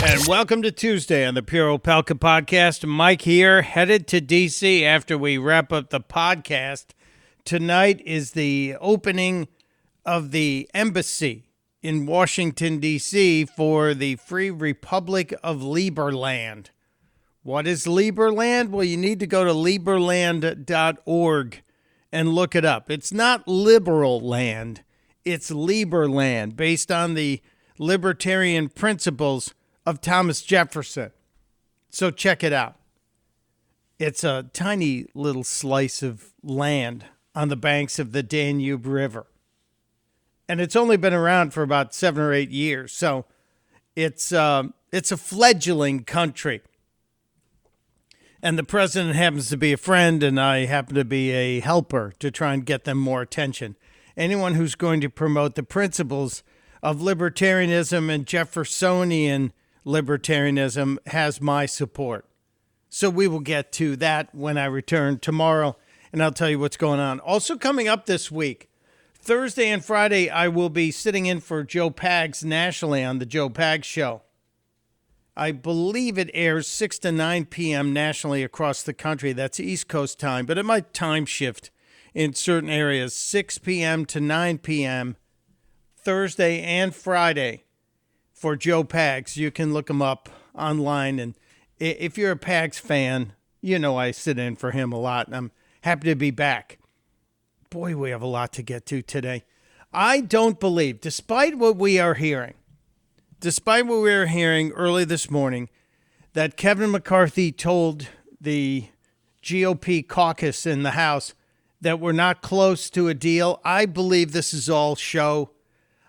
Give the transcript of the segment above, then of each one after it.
And welcome to Tuesday on the Pure Opelka podcast. Mike here, headed to DC after we wrap up the podcast. Tonight is the opening of the embassy in Washington, D.C. for the Free Republic of Liberland. What is Liberland? Well, you need to go to liberland.org and look it up. It's not liberal land, it's Liberland, based on the libertarian principles of Thomas Jefferson. So check it out. It's a tiny little slice of land on the banks of the Danube River. And it's only been around for about seven or eight years. So it's, um, it's a fledgling country. And the president happens to be a friend, and I happen to be a helper to try and get them more attention. Anyone who's going to promote the principles of libertarianism and Jeffersonian libertarianism has my support. So we will get to that when I return tomorrow, and I'll tell you what's going on. Also, coming up this week, Thursday and Friday, I will be sitting in for Joe Pags nationally on the Joe Pags Show. I believe it airs 6 to 9 p.m. nationally across the country. That's East Coast time, but it might time shift in certain areas 6 p.m. to 9 p.m. Thursday and Friday for Joe Pags. You can look him up online. And if you're a Pags fan, you know I sit in for him a lot. And I'm happy to be back. Boy, we have a lot to get to today. I don't believe, despite what we are hearing, despite what we were hearing early this morning, that Kevin McCarthy told the GOP caucus in the House that we're not close to a deal. I believe this is all show.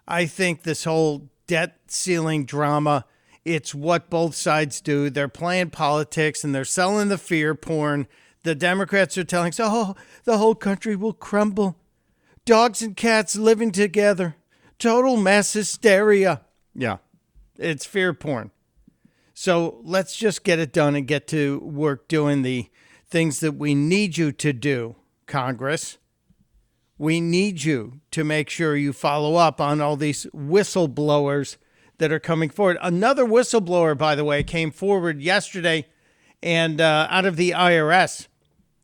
I think this whole debt ceiling drama, it's what both sides do. They're playing politics and they're selling the fear porn. The Democrats are telling us, oh, the whole country will crumble. Dogs and cats living together. Total mass hysteria. Yeah. It's fear porn. So let's just get it done and get to work doing the things that we need you to do, Congress. We need you to make sure you follow up on all these whistleblowers that are coming forward. Another whistleblower, by the way, came forward yesterday and uh, out of the IRS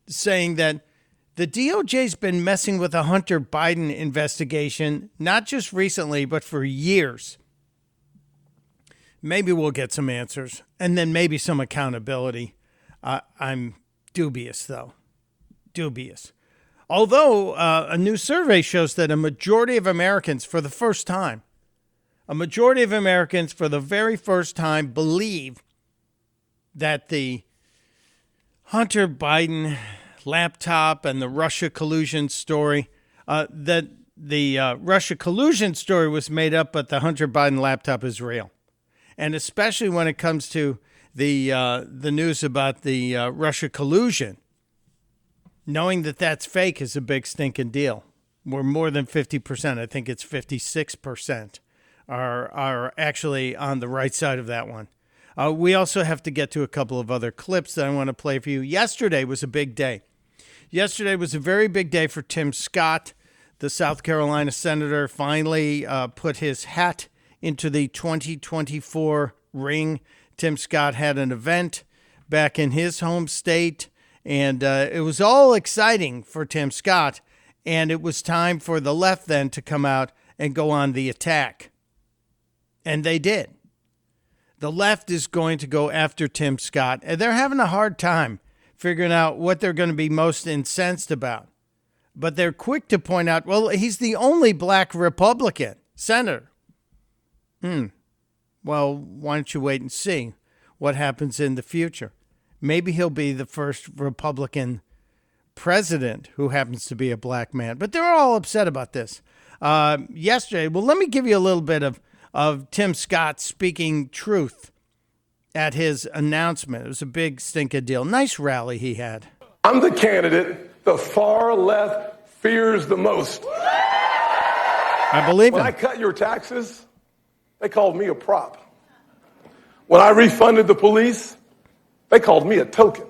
saying that the DOJ's been messing with the Hunter Biden investigation, not just recently, but for years. Maybe we'll get some answers and then maybe some accountability. Uh, I'm dubious, though. Dubious. Although uh, a new survey shows that a majority of Americans, for the first time, a majority of Americans, for the very first time, believe that the Hunter Biden laptop and the Russia collusion story, uh, that the uh, Russia collusion story was made up, but the Hunter Biden laptop is real. And especially when it comes to the uh, the news about the uh, Russia collusion, knowing that that's fake is a big stinking deal. We're more than fifty percent. I think it's fifty six percent are are actually on the right side of that one. Uh, we also have to get to a couple of other clips that I want to play for you. Yesterday was a big day. Yesterday was a very big day for Tim Scott, the South Carolina senator. Finally, uh, put his hat into the 2024 ring. Tim Scott had an event back in his home state, and uh, it was all exciting for Tim Scott. And it was time for the left then to come out and go on the attack. And they did. The left is going to go after Tim Scott, and they're having a hard time figuring out what they're going to be most incensed about. But they're quick to point out, well, he's the only black Republican senator. Hmm. Well, why don't you wait and see what happens in the future? Maybe he'll be the first Republican president who happens to be a black man. But they're all upset about this. Uh, yesterday, well, let me give you a little bit of, of Tim Scott speaking truth at his announcement. It was a big stinking deal. Nice rally he had. I'm the candidate the far left fears the most. I believe when him. I cut your taxes, they called me a prop. When I refunded the police, they called me a token.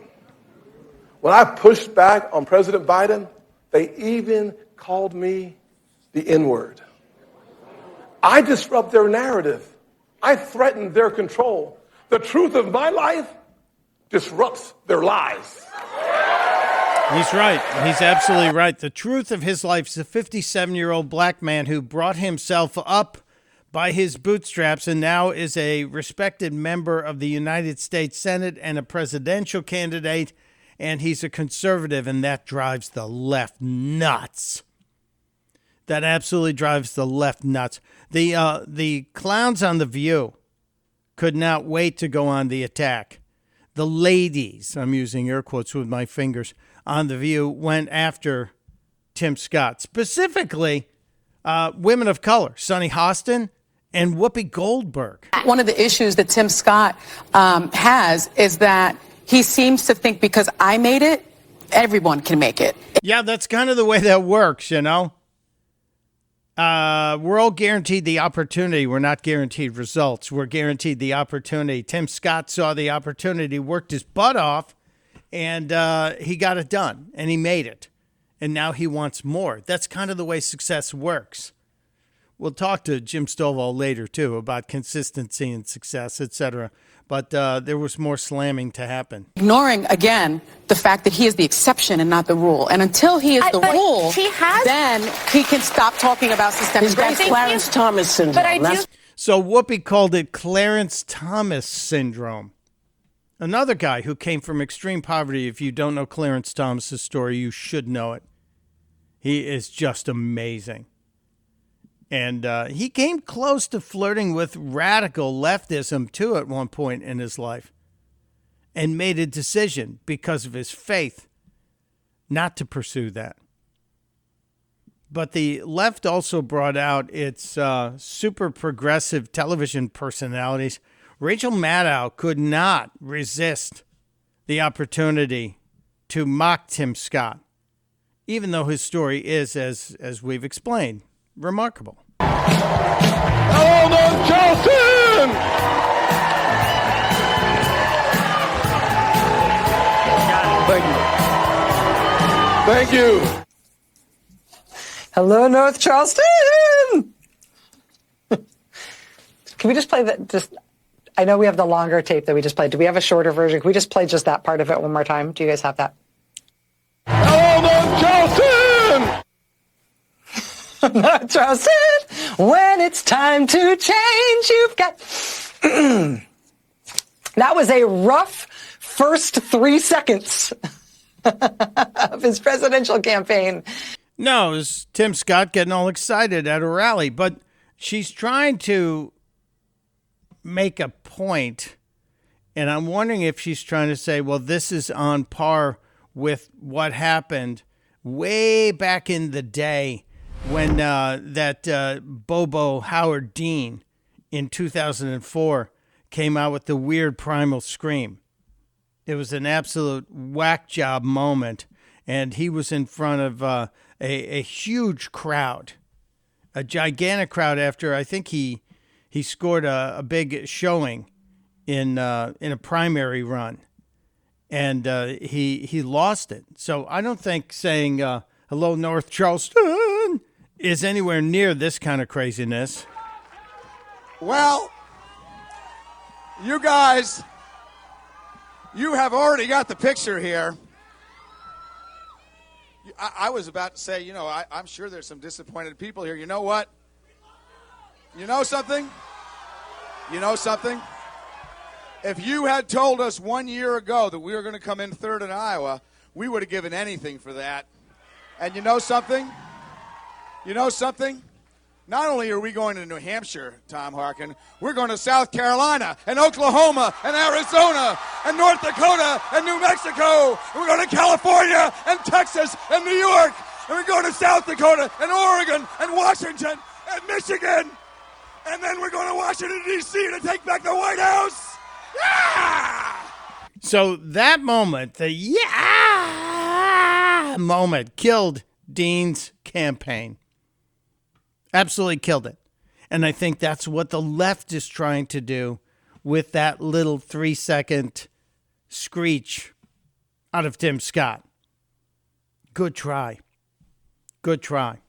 When I pushed back on President Biden, they even called me the N word. I disrupt their narrative. I threaten their control. The truth of my life disrupts their lies. He's right. He's absolutely right. The truth of his life is a 57 year old black man who brought himself up by his bootstraps and now is a respected member of the United States Senate and a presidential candidate. And he's a conservative, and that drives the left nuts. That absolutely drives the left nuts. The uh, the clowns on the View could not wait to go on the attack. The ladies, I'm using air quotes with my fingers, on The View went after Tim Scott, specifically uh, women of color, Sunny Hostin and Whoopi Goldberg. One of the issues that Tim Scott um, has is that he seems to think because I made it, everyone can make it. Yeah, that's kind of the way that works, you know? Uh, we're all guaranteed the opportunity. We're not guaranteed results. We're guaranteed the opportunity. Tim Scott saw the opportunity, worked his butt off, and uh, he got it done, and he made it. And now he wants more. That's kind of the way success works. We'll talk to Jim Stovall later too about consistency and success, etc. But uh, there was more slamming to happen. Ignoring again the fact that he is the exception and not the rule. And until he is I- the rule, he has- then he can stop talking about systemic He's racism. Clarence Thomas syndrome. But I do So Whoopi called it Clarence Thomas syndrome. Another guy who came from extreme poverty. If you don't know Clarence Thomas's story, you should know it. He is just amazing. And uh, he came close to flirting with radical leftism too at one point in his life and made a decision because of his faith not to pursue that. But the left also brought out its uh, super progressive television personalities. Rachel Maddow could not resist the opportunity to mock Tim Scott, even though his story is, as, as we've explained, remarkable. Hello, North Charleston! Thank you. Thank you. Hello, North Charleston. Can we just play that? Just, I know we have the longer tape that we just played. Do we have a shorter version? Can we just play just that part of it one more time? Do you guys have that? North Charleston, when it's time to change, you've got. that was a rough first three seconds of his presidential campaign. No, it was Tim Scott getting all excited at a rally, but she's trying to make a point, and I'm wondering if she's trying to say, well, this is on par with what happened way back in the day when uh, that uh, Bobo Howard Dean in 2004 came out with the weird primal scream. It was an absolute whack job moment, and he was in front of uh, a, a huge crowd, a gigantic crowd. After I think he he scored a, a big showing in uh, in a primary run, and uh, he he lost it. So I don't think saying uh, "Hello, North Charleston" is anywhere near this kind of craziness. Well, you guys, you have already got the picture here. I, I was about to say, you know, I, I'm sure there's some disappointed people here. You know what? You know something? You know something? If you had told us one year ago that we were going to come in third in Iowa, we would have given anything for that. And you know something? You know something? Not only are we going to New Hampshire, Tom Harkin, we're going to South Carolina and Oklahoma and Arizona and North Dakota and New Mexico. We're going to California and Texas and New York. And we're going to South Dakota and Oregon and Washington and Michigan. And then we're going to Washington, D.C. to take back the White House. Yeah! So that moment, the yeah moment, killed Dean's campaign. Absolutely killed it. And I think that's what the left is trying to do with that little three second screech out of Tim Scott. Good try. Good try.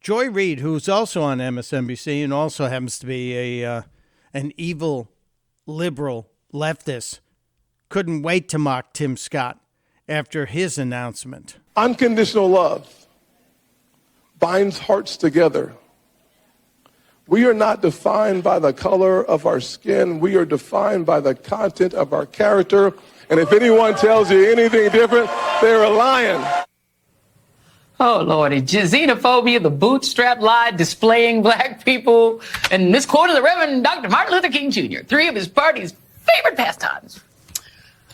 Joy Reid, who's also on MSNBC and also happens to be a uh, an evil liberal leftist, couldn't wait to mock Tim Scott after his announcement. Unconditional love binds hearts together. We are not defined by the color of our skin. We are defined by the content of our character. And if anyone tells you anything different, they're a lion. Oh, Lordy. Xenophobia, the bootstrap lie, displaying black people, and this quote of the Reverend Dr. Martin Luther King Jr., three of his party's favorite pastimes.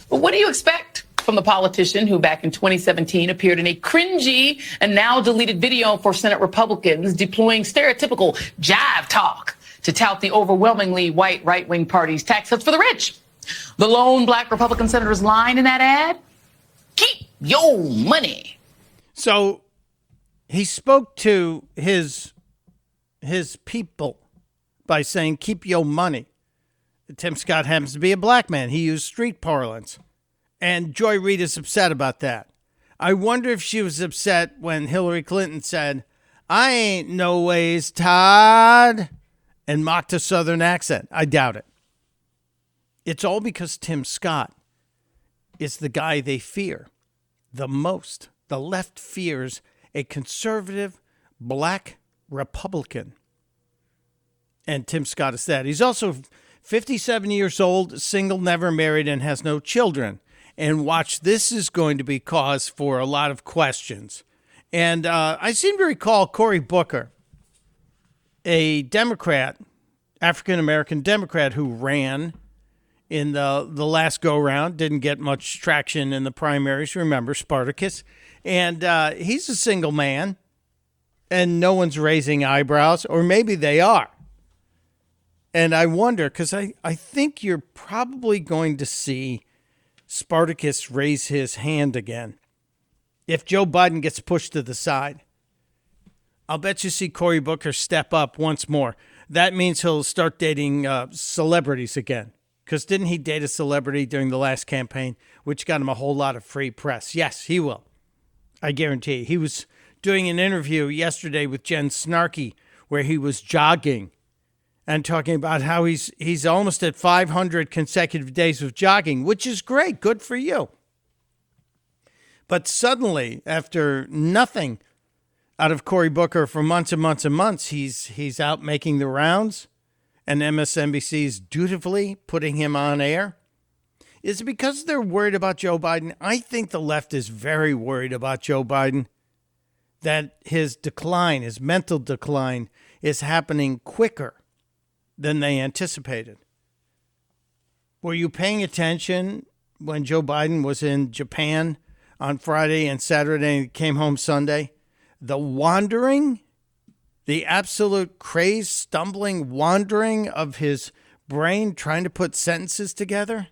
But what do you expect from the politician who back in 2017 appeared in a cringy and now deleted video for Senate Republicans deploying stereotypical jive talk to tout the overwhelmingly white right wing party's tax cuts for the rich? The lone black Republican senator's line in that ad? Keep your money. So he spoke to his his people by saying, "Keep your money." Tim Scott happens to be a black man. He used street parlance, and Joy Reid is upset about that. I wonder if she was upset when Hillary Clinton said, "I ain't no ways Todd," and mocked a Southern accent. I doubt it. It's all because Tim Scott is the guy they fear the most. The left fears a conservative black Republican. And Tim Scott is that. He's also 57 years old, single, never married, and has no children. And watch, this is going to be cause for a lot of questions. And uh, I seem to recall Cory Booker, a Democrat, African American Democrat who ran in the the last go round. Didn't get much traction in the primaries. Remember Spartacus, and uh, he's a single man, and no one's raising eyebrows, or maybe they are. And I wonder because I I think you're probably going to see Spartacus raise his hand again if Joe Biden gets pushed to the side. I'll bet you see Cory Booker step up once more. That means he'll start dating uh, celebrities again. Because didn't he date a celebrity during the last campaign, which got him a whole lot of free press? Yes, he will. I guarantee. He was doing an interview yesterday with Jen Snarky where he was jogging and talking about how he's he's almost at 500 consecutive days of jogging, which is great. Good for you. But suddenly, after nothing out of Cory Booker for months and months and months, he's he's out making the rounds and MSNBC is dutifully putting him on air? Is it because they're worried about Joe Biden? I think the left is very worried about Joe Biden, that his decline, his mental decline, is happening quicker than they anticipated. Were you paying attention when Joe Biden was in Japan on Friday and Saturday and came home Sunday? The wandering the absolute crazed, stumbling, wandering of his brain trying to put sentences together?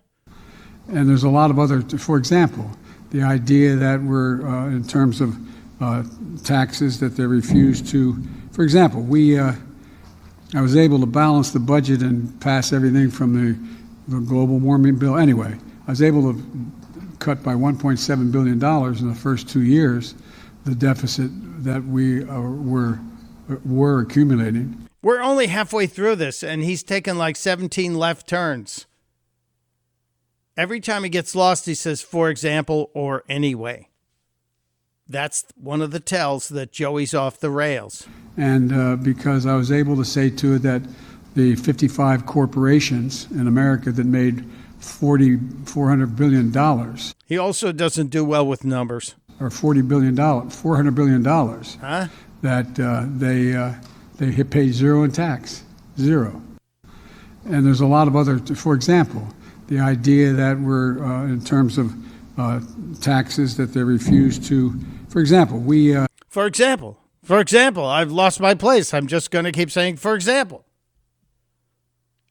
And there's a lot of other, for example, the idea that we're, uh, in terms of uh, taxes, that they refuse to, for example, we, uh, I was able to balance the budget and pass everything from the, the global warming bill. Anyway, I was able to cut by $1.7 billion in the first two years the deficit that we uh, were were accumulating. We're only halfway through this, and he's taken like 17 left turns. Every time he gets lost, he says, for example, or anyway. That's one of the tells that Joey's off the rails. And uh, because I was able to say to it that the 55 corporations in America that made 40, 400 billion dollars. He also doesn't do well with numbers. Or 40 billion dollars, 400 billion dollars. Huh? that uh, they uh, they pay zero in tax, zero. And there's a lot of other, for example, the idea that we're uh, in terms of uh, taxes that they refuse to, for example, we. Uh, for example, for example, I've lost my place. I'm just going to keep saying, for example.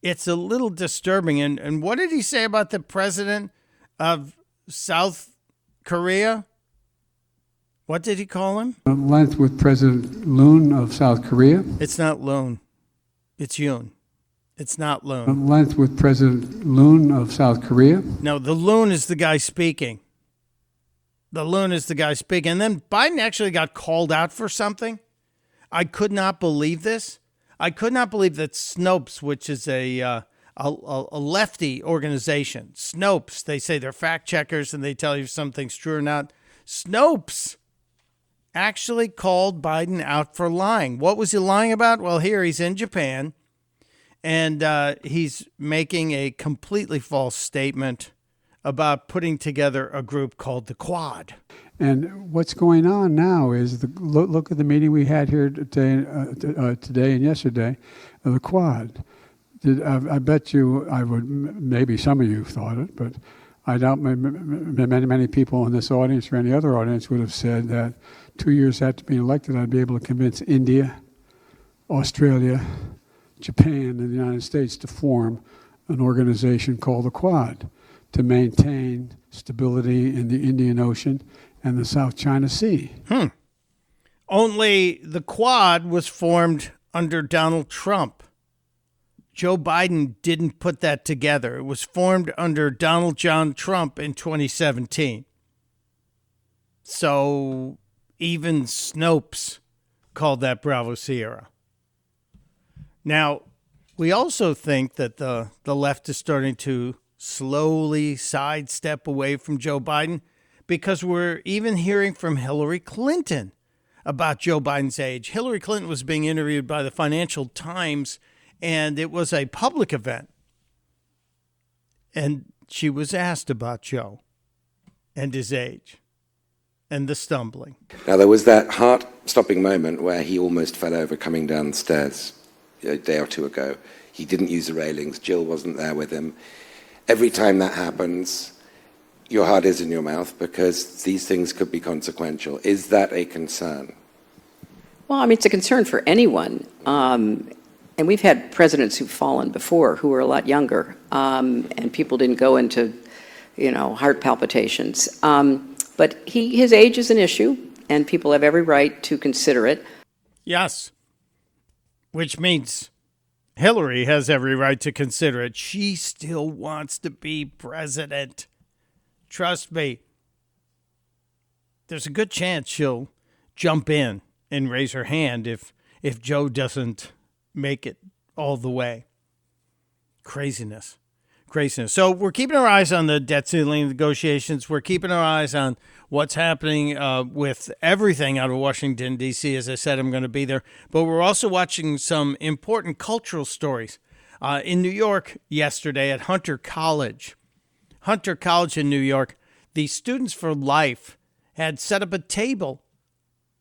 It's a little disturbing. And, and what did he say about the president of South Korea? What did he call him? Length with President Yoon of South Korea. It's not Loon. It's Yoon. It's not Loon. Length with President Loon of South Korea. No, the Loon is the guy speaking. The Loon is the guy speaking. And then Biden actually got called out for something. I could not believe this. I could not believe that Snopes, which is a uh, a, a, a lefty organization, Snopes. They say they're fact checkers and they tell you if something's true or not. Snopes actually called Biden out for lying. What was he lying about? Well, here he's in Japan and uh, he's making a completely false statement about putting together a group called the Quad. And what's going on now is the look, look at the meeting we had here today, uh, uh, today and yesterday, uh, the Quad. Did, I, I, bet you, I would maybe some of you thought it, but I doubt many many people in this audience or any other audience would have said that two years after being elected, I'd be able to convince India, Australia, Japan, and the United States to form an organization called the Quad to maintain stability in the Indian Ocean and the South China Sea. Hmm. Only the Quad was formed under Donald Trump. Joe Biden didn't put that together. It was formed under Donald John Trump in 2017. So even Snopes called that Bravo Sierra. Now, we also think that the, the left is starting to slowly sidestep away from Joe Biden because we're even hearing from Hillary Clinton about Joe Biden's age. Hillary Clinton was being interviewed by the Financial Times, and it was a public event. And she was asked about Joe and his age and the stumbling. Now, there was that heart stopping moment where he almost fell over coming down the stairs a day or two ago. He didn't use the railings, Jill wasn't there with him. Every time that happens, your heart is in your mouth because these things could be consequential. Is that a concern? Well, I mean, it's a concern for anyone. Um, and we've had presidents who've fallen before who were a lot younger, um, and people didn't go into, you know, heart palpitations. Um, but he, his age is an issue, and people have every right to consider it. Yes. Which means Hillary has every right to consider it. She still wants to be president. Trust me. There's a good chance she'll jump in and raise her hand if if Joe doesn't make it all the way. Craziness So we're keeping our eyes on the debt ceiling negotiations. We're keeping our eyes on what's happening uh, with everything out of Washington, D.C. As I said, I'm going to be there. But we're also watching some important cultural stories. Uh, in New York yesterday at Hunter College, Hunter College in New York, the Students for Life had set up a table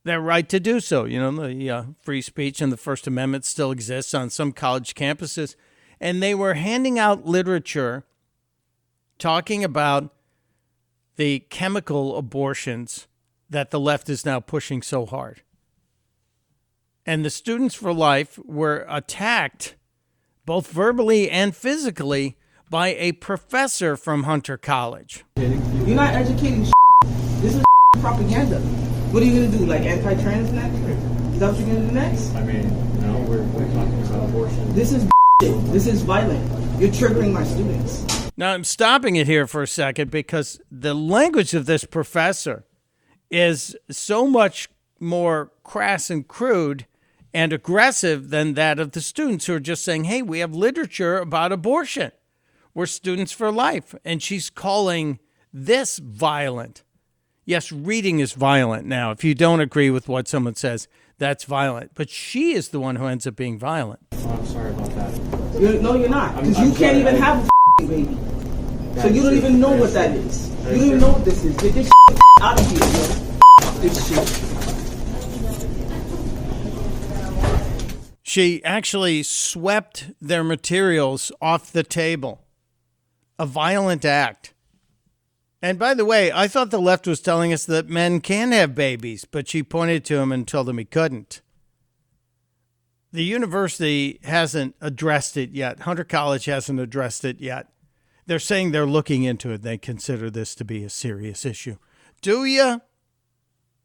their right to do so. You know, the uh, free speech and the First Amendment still exists on some college campuses and they were handing out literature talking about the chemical abortions that the left is now pushing so hard. And the Students for Life were attacked both verbally and physically by a professor from Hunter College. You're not educating. This is propaganda. What are you going to do? Like anti-trans next? Is that what you're going to do next? I mean, no, we're, we're talking about abortion. This is this is violent. You're triggering my students. Now, I'm stopping it here for a second because the language of this professor is so much more crass and crude and aggressive than that of the students who are just saying, hey, we have literature about abortion. We're students for life. And she's calling this violent. Yes, reading is violent now. If you don't agree with what someone says, that's violent. But she is the one who ends up being violent. Oh, I'm sorry about that. You're, no, you're not. Because you can't even have a baby. so you don't even know what that is. You don't even know what this is. Get this out of here, yo. This shit. She actually swept their materials off the table. A violent act. And by the way, I thought the left was telling us that men can have babies, but she pointed to him and told him he couldn't. The university hasn't addressed it yet. Hunter College hasn't addressed it yet. They're saying they're looking into it. They consider this to be a serious issue. Do you?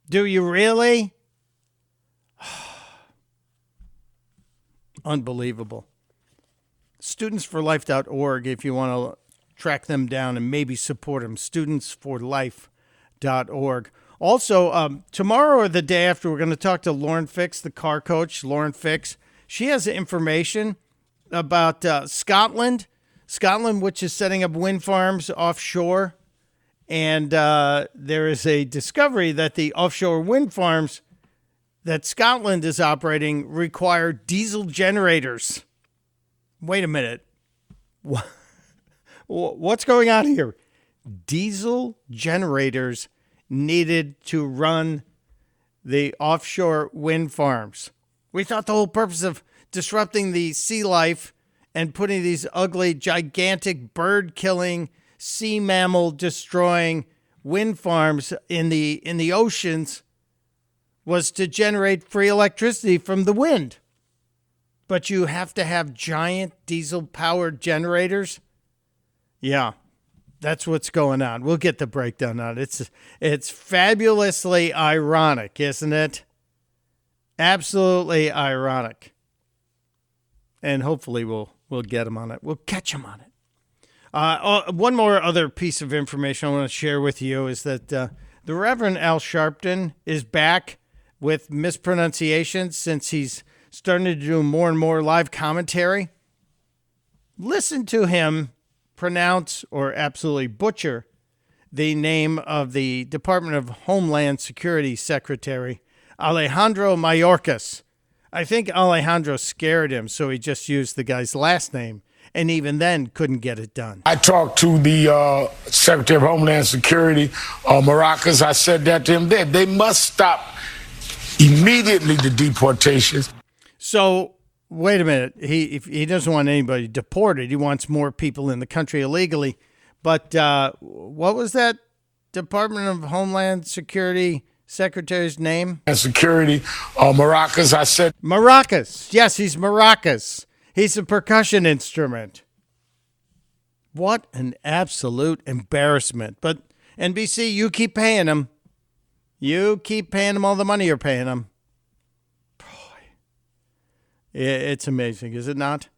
Do you really? Unbelievable. Studentsforlife.org if you want to track them down and maybe support them. Studentsforlife.org. Also, um, tomorrow or the day after, we're going to talk to Lauren Fix, the car coach, Lauren Fix. She has information about uh, Scotland Scotland, which is setting up wind farms offshore. And uh, there is a discovery that the offshore wind farms that Scotland is operating require diesel generators. Wait a minute. What, what's going on here? Diesel generators needed to run the offshore wind farms. We thought the whole purpose of disrupting the sea life and putting these ugly, gigantic, bird killing, sea mammal destroying wind farms in the in the oceans was to generate free electricity from the wind. But you have to have giant diesel powered generators. Yeah, that's what's going on. We'll get the breakdown on it. It's it's fabulously ironic, isn't it? Absolutely ironic. And hopefully we'll we'll get him on it. We'll catch him on it. Uh, one more other piece of information I want to share with you is that uh, the Reverend Al Sharpton is back with mispronunciations since he's starting to do more and more live commentary. Listen to him pronounce or absolutely butcher the name of the Department of Homeland Security Secretary, Alejandro Mayorkas. I think Alejandro scared him, so he just used the guy's last name, and even then couldn't get it done. I talked to the uh, Secretary of Homeland Security, uh, Maracas. I said that to him. They, they must stop immediately the deportations. So wait a minute. He he doesn't want anybody deported. He wants more people in the country illegally. But uh, what was that Department of Homeland Security secretary's name? And security, uh, maracas. I said maracas. Yes, he's maracas. He's a percussion instrument. What an absolute embarrassment. But NBC, you keep paying him. You keep paying him all the money you're paying him. It's amazing, is it not?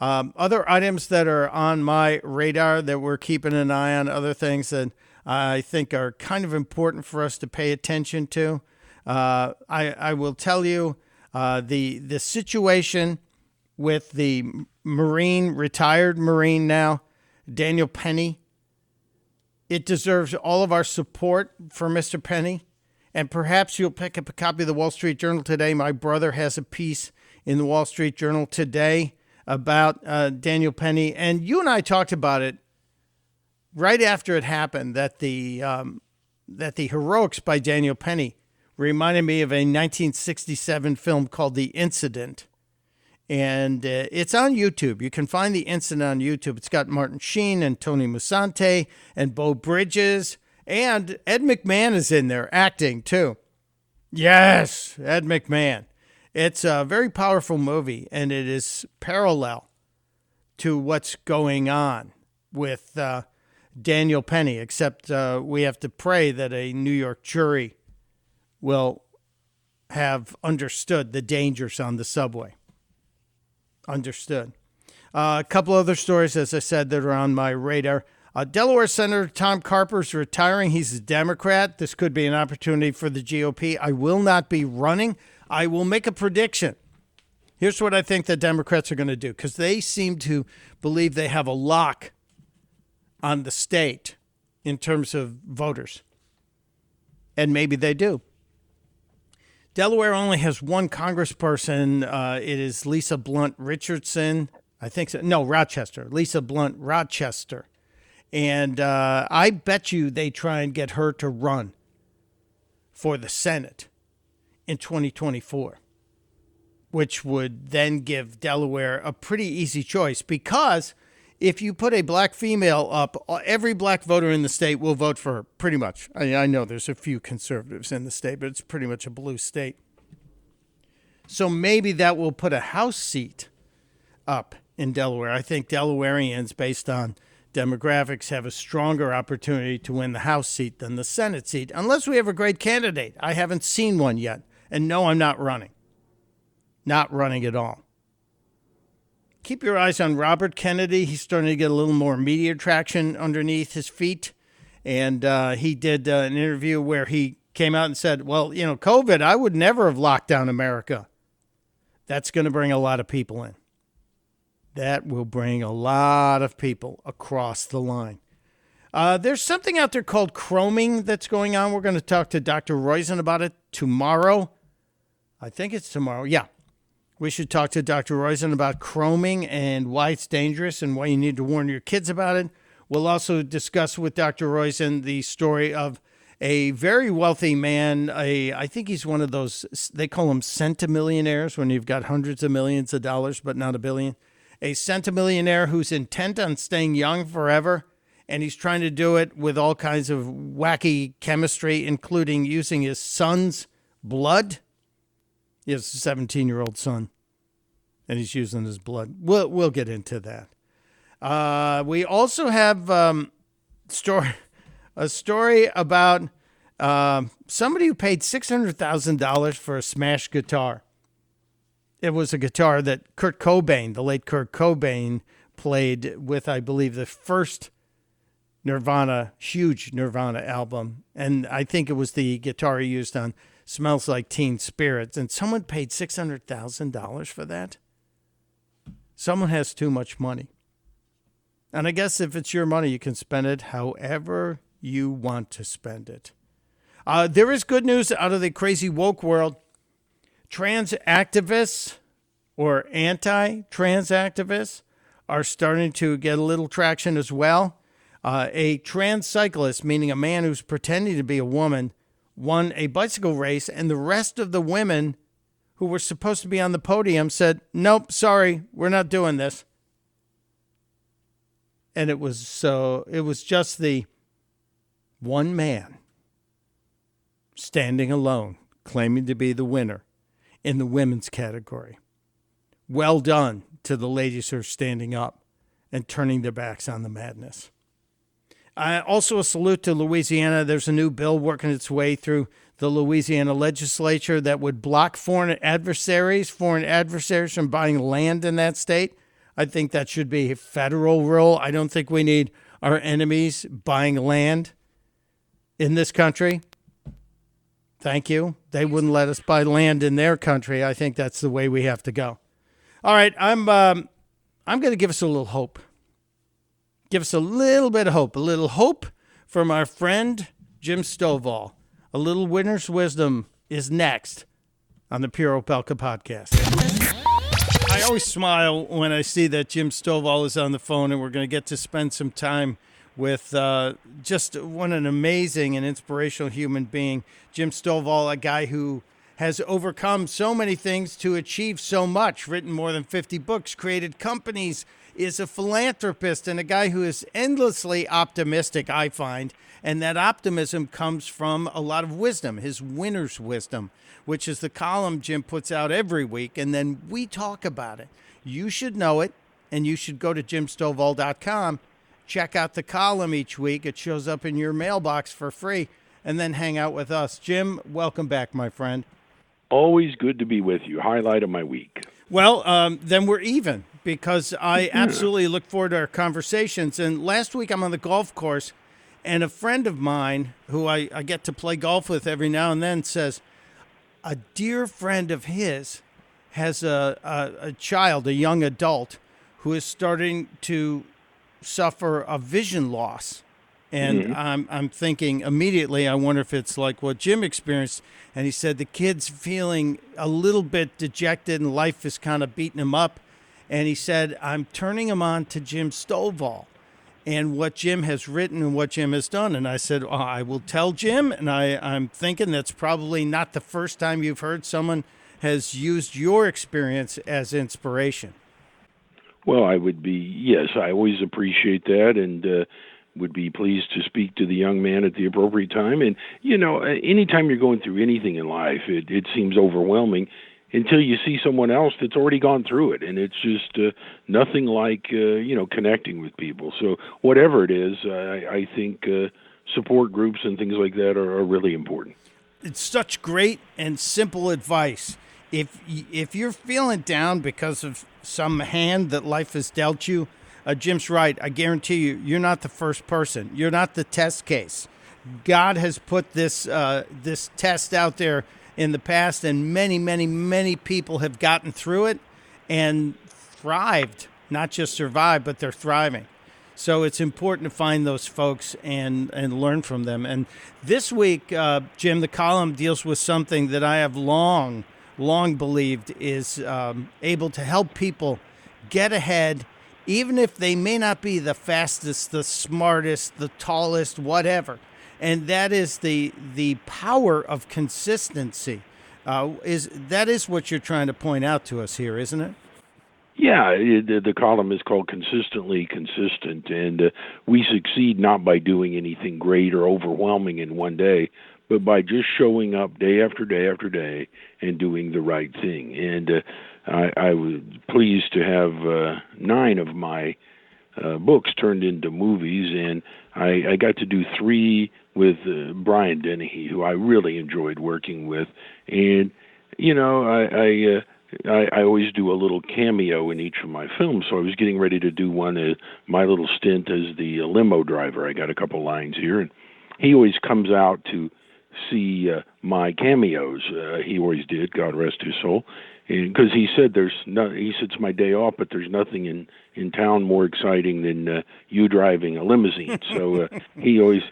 Um, other items that are on my radar that we're keeping an eye on, other things that I think are kind of important for us to pay attention to. Uh, I, I will tell you uh, the the situation with the Marine, retired Marine now, Daniel Penny. It deserves all of our support for Mr. Penny. And perhaps you'll pick up a copy of the Wall Street Journal today. My brother has a piece in the Wall Street Journal today about uh, Daniel Penny, and you and I talked about it right after it happened. That the um, that the heroics by Daniel Penny reminded me of a 1967 film called The Incident, and uh, it's on YouTube. You can find the incident on YouTube. It's got Martin Sheen and Tony Musante and Beau Bridges, and Ed McMahon is in there acting too. Yes, Ed McMahon. It's a very powerful movie, and it is parallel to what's going on with uh, Daniel Penny, except uh, we have to pray that a New York jury will have understood the dangers on the subway. Understood. Uh, a couple other stories, as I said, that are on my radar. Uh, Delaware Senator Tom Carper is retiring. He's a Democrat. This could be an opportunity for the GOP. I will not be running. I will make a prediction. Here's what I think the Democrats are going to do because they seem to believe they have a lock on the state in terms of voters. And maybe they do. Delaware only has one congressperson. Uh, it is Lisa Blunt Richardson. I think so. No, Rochester. Lisa Blunt Rochester. And uh, I bet you they try and get her to run for the Senate in 2024, which would then give Delaware a pretty easy choice because if you put a black female up, every black voter in the state will vote for her, pretty much. I, I know there's a few conservatives in the state, but it's pretty much a blue state. So maybe that will put a House seat up in Delaware. I think Delawareans, based on demographics, have a stronger opportunity to win the House seat than the Senate seat, unless we have a great candidate. I haven't seen one yet. And no, I'm not running. Not running at all. Keep your eyes on Robert Kennedy. He's starting to get a little more media traction underneath his feet. And uh, he did uh, an interview where he came out and said, Well, you know, COVID, I would never have locked down America. That's going to bring a lot of people in. That will bring a lot of people across the line. Uh, there's something out there called chroming that's going on. We're going to talk to Dr. Roizen about it tomorrow. I think it's tomorrow. Yeah. We should talk to Dr. Roizen about chroming and why it's dangerous and why you need to warn your kids about it. We'll also discuss with Dr. Roizen the story of a very wealthy man. A, I think he's one of those, they call them centimillionaires when you've got hundreds of millions of dollars, but not a billion. A centimillionaire who's intent on staying young forever, and he's trying to do it with all kinds of wacky chemistry, including using his son's blood. He has a 17 year old son, and he's using his blood. We'll, we'll get into that. Uh, we also have um, story, a story about um, somebody who paid $600,000 for a smashed guitar. It was a guitar that Kurt Cobain, the late Kurt Cobain, played with, I believe, the first Nirvana, huge Nirvana album. And I think it was the guitar he used on Smells Like Teen Spirits. And someone paid $600,000 for that. Someone has too much money. And I guess if it's your money, you can spend it however you want to spend it. Uh, there is good news out of the crazy woke world. Trans activists or anti trans activists are starting to get a little traction as well. Uh, a trans cyclist, meaning a man who's pretending to be a woman, won a bicycle race, and the rest of the women who were supposed to be on the podium said, Nope, sorry, we're not doing this. And it was so it was just the one man standing alone claiming to be the winner in the women's category. Well done to the ladies who are standing up and turning their backs on the madness uh, also a salute to louisiana there's a new bill working its way through the louisiana legislature that would block foreign adversaries foreign adversaries from buying land in that state I think that should be a federal rule. I don't think we need our enemies buying land in this country. Thank you. They wouldn't let us buy land in their country. I think that's the way we have to go. All right, I'm um, I'm going to give us a little hope. Give us a little bit of hope, a little hope from our friend Jim Stovall. A little winner's wisdom is next on the Pure Opelka podcast. I always smile when I see that Jim Stovall is on the phone, and we're going to get to spend some time with uh, just what an amazing and inspirational human being. Jim Stovall, a guy who has overcome so many things to achieve so much, written more than 50 books, created companies, is a philanthropist, and a guy who is endlessly optimistic, I find. And that optimism comes from a lot of wisdom, his winner's wisdom which is the column Jim puts out every week, and then we talk about it. You should know it, and you should go to jimstovall.com, check out the column each week. It shows up in your mailbox for free, and then hang out with us. Jim, welcome back, my friend. Always good to be with you. Highlight of my week. Well, um, then we're even because I absolutely look forward to our conversations. And last week I'm on the golf course, and a friend of mine who I, I get to play golf with every now and then says, a dear friend of his has a, a, a child, a young adult, who is starting to suffer a vision loss. And mm-hmm. I'm, I'm thinking immediately, I wonder if it's like what Jim experienced. And he said the kid's feeling a little bit dejected and life is kind of beating him up. And he said, I'm turning him on to Jim Stovall and what Jim has written and what Jim has done. And I said, oh, I will tell Jim. And I, I'm thinking that's probably not the first time you've heard someone has used your experience as inspiration. Well, I would be, yes, I always appreciate that. And, uh, would be pleased to speak to the young man at the appropriate time. And, you know, anytime you're going through anything in life, it, it seems overwhelming until you see someone else that's already gone through it. And it's just uh, nothing like uh, you know connecting with people. So whatever it is i, I think uh, support groups and things like that are, are really important. It's such great and simple advice. If if you're feeling down because of some hand that life has dealt you uh, jim's right i guarantee you you're not the first person you're not the test case god has put this uh, this test out there in the past, and many, many, many people have gotten through it and thrived not just survived, but they're thriving. So it's important to find those folks and and learn from them. And this week, uh, Jim, the column deals with something that I have long, long believed is um, able to help people get ahead, even if they may not be the fastest, the smartest, the tallest, whatever. And that is the the power of consistency. Uh, is that is what you're trying to point out to us here, isn't it? Yeah, the column is called Consistently Consistent, and uh, we succeed not by doing anything great or overwhelming in one day, but by just showing up day after day after day and doing the right thing. And uh, I, I was pleased to have uh, nine of my uh, books turned into movies, and I, I got to do three with uh, Brian Dennehy, who I really enjoyed working with. And, you know, I. I I, I always do a little cameo in each of my films. So I was getting ready to do one, uh, my little stint as the uh, limo driver. I got a couple lines here, and he always comes out to see uh, my cameos. He always did, God rest his soul, because he said there's no. He said it's my day off, but there's nothing in in town more exciting than uh, you driving a limousine. so uh, he always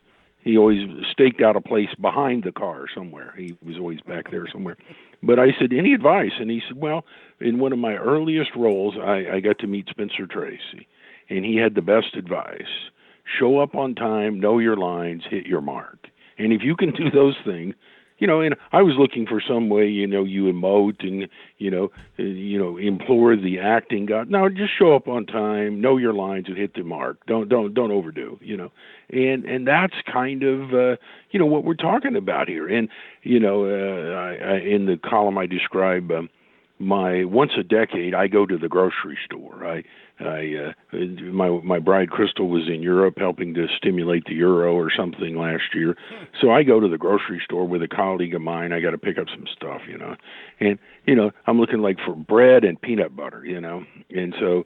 he always staked out a place behind the car somewhere. He was always back there somewhere. But I said, any advice? And he said, well, in one of my earliest roles, I, I got to meet Spencer Tracy, and he had the best advice: show up on time, know your lines, hit your mark. And if you can do those things, you know, and I was looking for some way, you know, you emote and you know, uh, you know, implore the acting god. No, just show up on time, know your lines, and hit the mark. Don't don't don't overdo, you know. And and that's kind of uh, you know what we're talking about here. And you know, uh, I, I, in the column I describe. Um, my once a decade I go to the grocery store. I I uh, my my bride Crystal was in Europe helping to stimulate the euro or something last year. So I go to the grocery store with a colleague of mine. I got to pick up some stuff, you know. And you know, I'm looking like for bread and peanut butter, you know. And so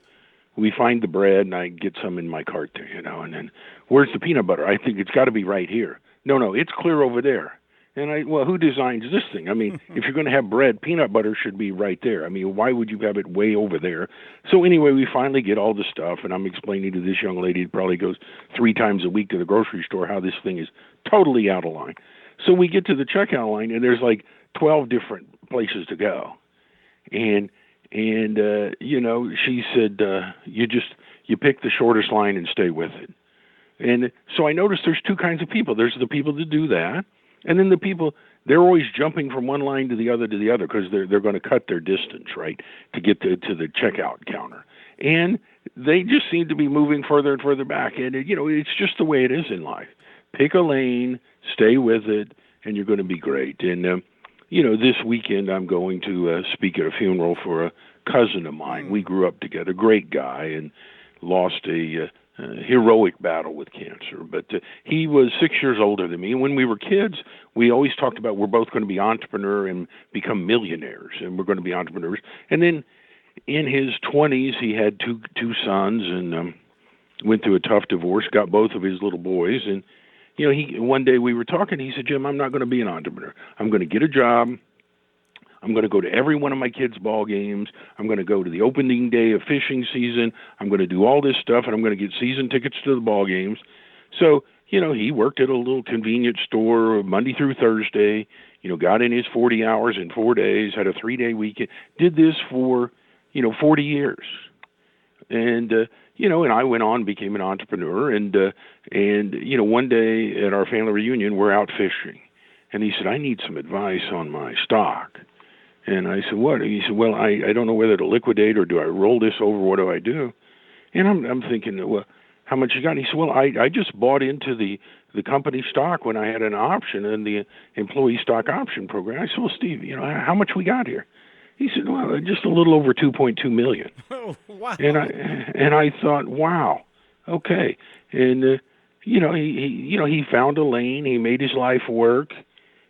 we find the bread and I get some in my cart there, you know. And then where's the peanut butter? I think it's got to be right here. No, no, it's clear over there. And I, well, who designs this thing? I mean, if you're going to have bread, peanut butter should be right there. I mean, why would you have it way over there? So anyway, we finally get all the stuff, and I'm explaining to this young lady who probably goes three times a week to the grocery store how this thing is totally out of line. So we get to the checkout line, and there's like 12 different places to go, and and uh, you know, she said, uh, you just you pick the shortest line and stay with it. And so I noticed there's two kinds of people. There's the people that do that and then the people they're always jumping from one line to the other to the other because they're they're going to cut their distance right to get to to the checkout counter, and they just seem to be moving further and further back. And it, you know it's just the way it is in life. Pick a lane, stay with it, and you're going to be great. And um, you know this weekend I'm going to uh, speak at a funeral for a cousin of mine. We grew up together, great guy, and lost a uh, uh, heroic battle with cancer. But uh, he was six years older than me. When we were kids, we always talked about we're both going to be entrepreneur and become millionaires, and we're going to be entrepreneurs. And then in his 20s, he had two two sons and um, went through a tough divorce. Got both of his little boys, and you know, he one day we were talking. He said, "Jim, I'm not going to be an entrepreneur. I'm going to get a job." I'm going to go to every one of my kids' ball games. I'm going to go to the opening day of fishing season. I'm going to do all this stuff, and I'm going to get season tickets to the ball games. So, you know, he worked at a little convenience store Monday through Thursday. You know, got in his 40 hours in four days, had a three-day weekend. Did this for, you know, 40 years, and uh, you know, and I went on, became an entrepreneur, and uh, and you know, one day at our family reunion, we're out fishing, and he said, I need some advice on my stock. And I said, what? And he said, well, I, I don't know whether to liquidate or do I roll this over? What do I do? And I'm, I'm thinking, well, how much you got? And he said, well, I, I just bought into the, the company stock when I had an option in the employee stock option program. I said, well, Steve, you know, how much we got here? He said, well, just a little over 2.2 million. Oh, wow. And I, and I thought, wow, okay. And, uh, you know, he, he, you know, he found a lane. He made his life work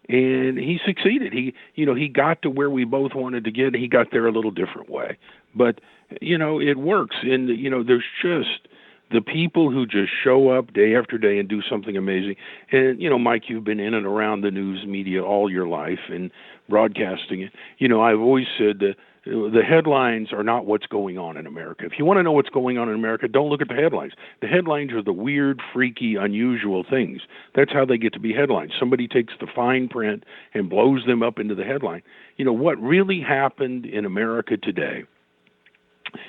and he succeeded. He, you know, he got to where we both wanted to get. He got there a little different way, but you know, it works. And you know, there's just the people who just show up day after day and do something amazing. And you know, Mike, you've been in and around the news media all your life and broadcasting it. You know, I've always said that the headlines are not what's going on in America. If you want to know what's going on in America, don't look at the headlines. The headlines are the weird, freaky, unusual things. That's how they get to be headlines. Somebody takes the fine print and blows them up into the headline. You know, what really happened in America today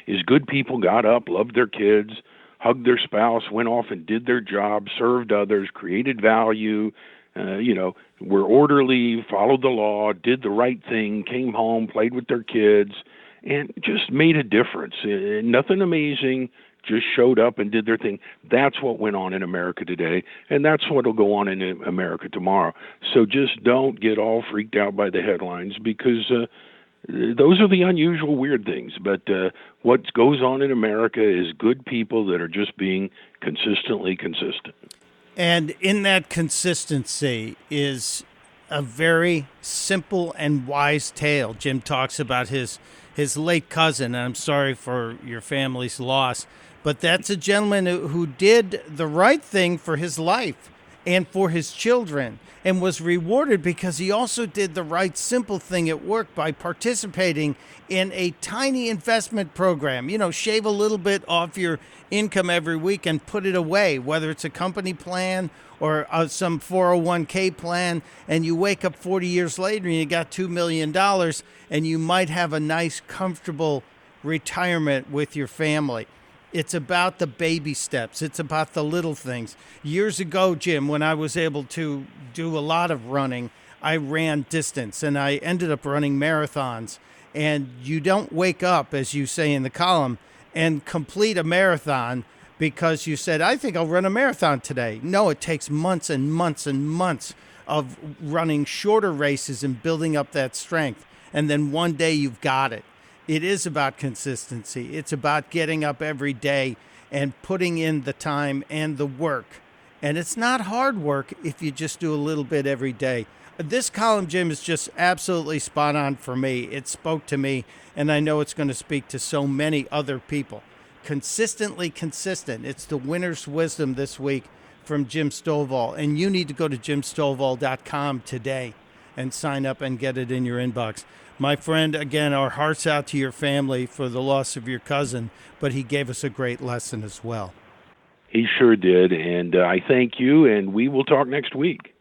is good people got up, loved their kids, hugged their spouse, went off and did their job, served others, created value, uh, you know, were orderly, followed the law, did the right thing, came home, played with their kids, and just made a difference. Uh, nothing amazing, just showed up and did their thing. That's what went on in America today, and that's what will go on in America tomorrow. So just don't get all freaked out by the headlines because. Uh, those are the unusual weird things but uh, what goes on in america is good people that are just being consistently consistent and in that consistency is a very simple and wise tale. Jim talks about his his late cousin, and I'm sorry for your family's loss, but that's a gentleman who, who did the right thing for his life and for his children and was rewarded because he also did the right simple thing at work by participating in a tiny investment program. You know, shave a little bit off your income every week and put it away, whether it's a company plan or uh, some 401k plan, and you wake up 40 years later and you got $2 million and you might have a nice, comfortable retirement with your family. It's about the baby steps. It's about the little things. Years ago, Jim, when I was able to do a lot of running, I ran distance and I ended up running marathons. And you don't wake up, as you say in the column, and complete a marathon because you said, I think I'll run a marathon today. No, it takes months and months and months of running shorter races and building up that strength. And then one day you've got it it is about consistency. It's about getting up every day and putting in the time and the work. And it's not hard work if you just do a little bit every day. This column, Jim, is just absolutely spot on for me. It spoke to me, and I know it's going to speak to so many other people. Consistently consistent. It's the winner's wisdom this week from Jim Stovall. And you need to go to jimstovall.com today and sign up and get it in your inbox. My friend, again, our hearts out to your family for the loss of your cousin, but he gave us a great lesson as well. He sure did, and uh, I thank you, and we will talk next week.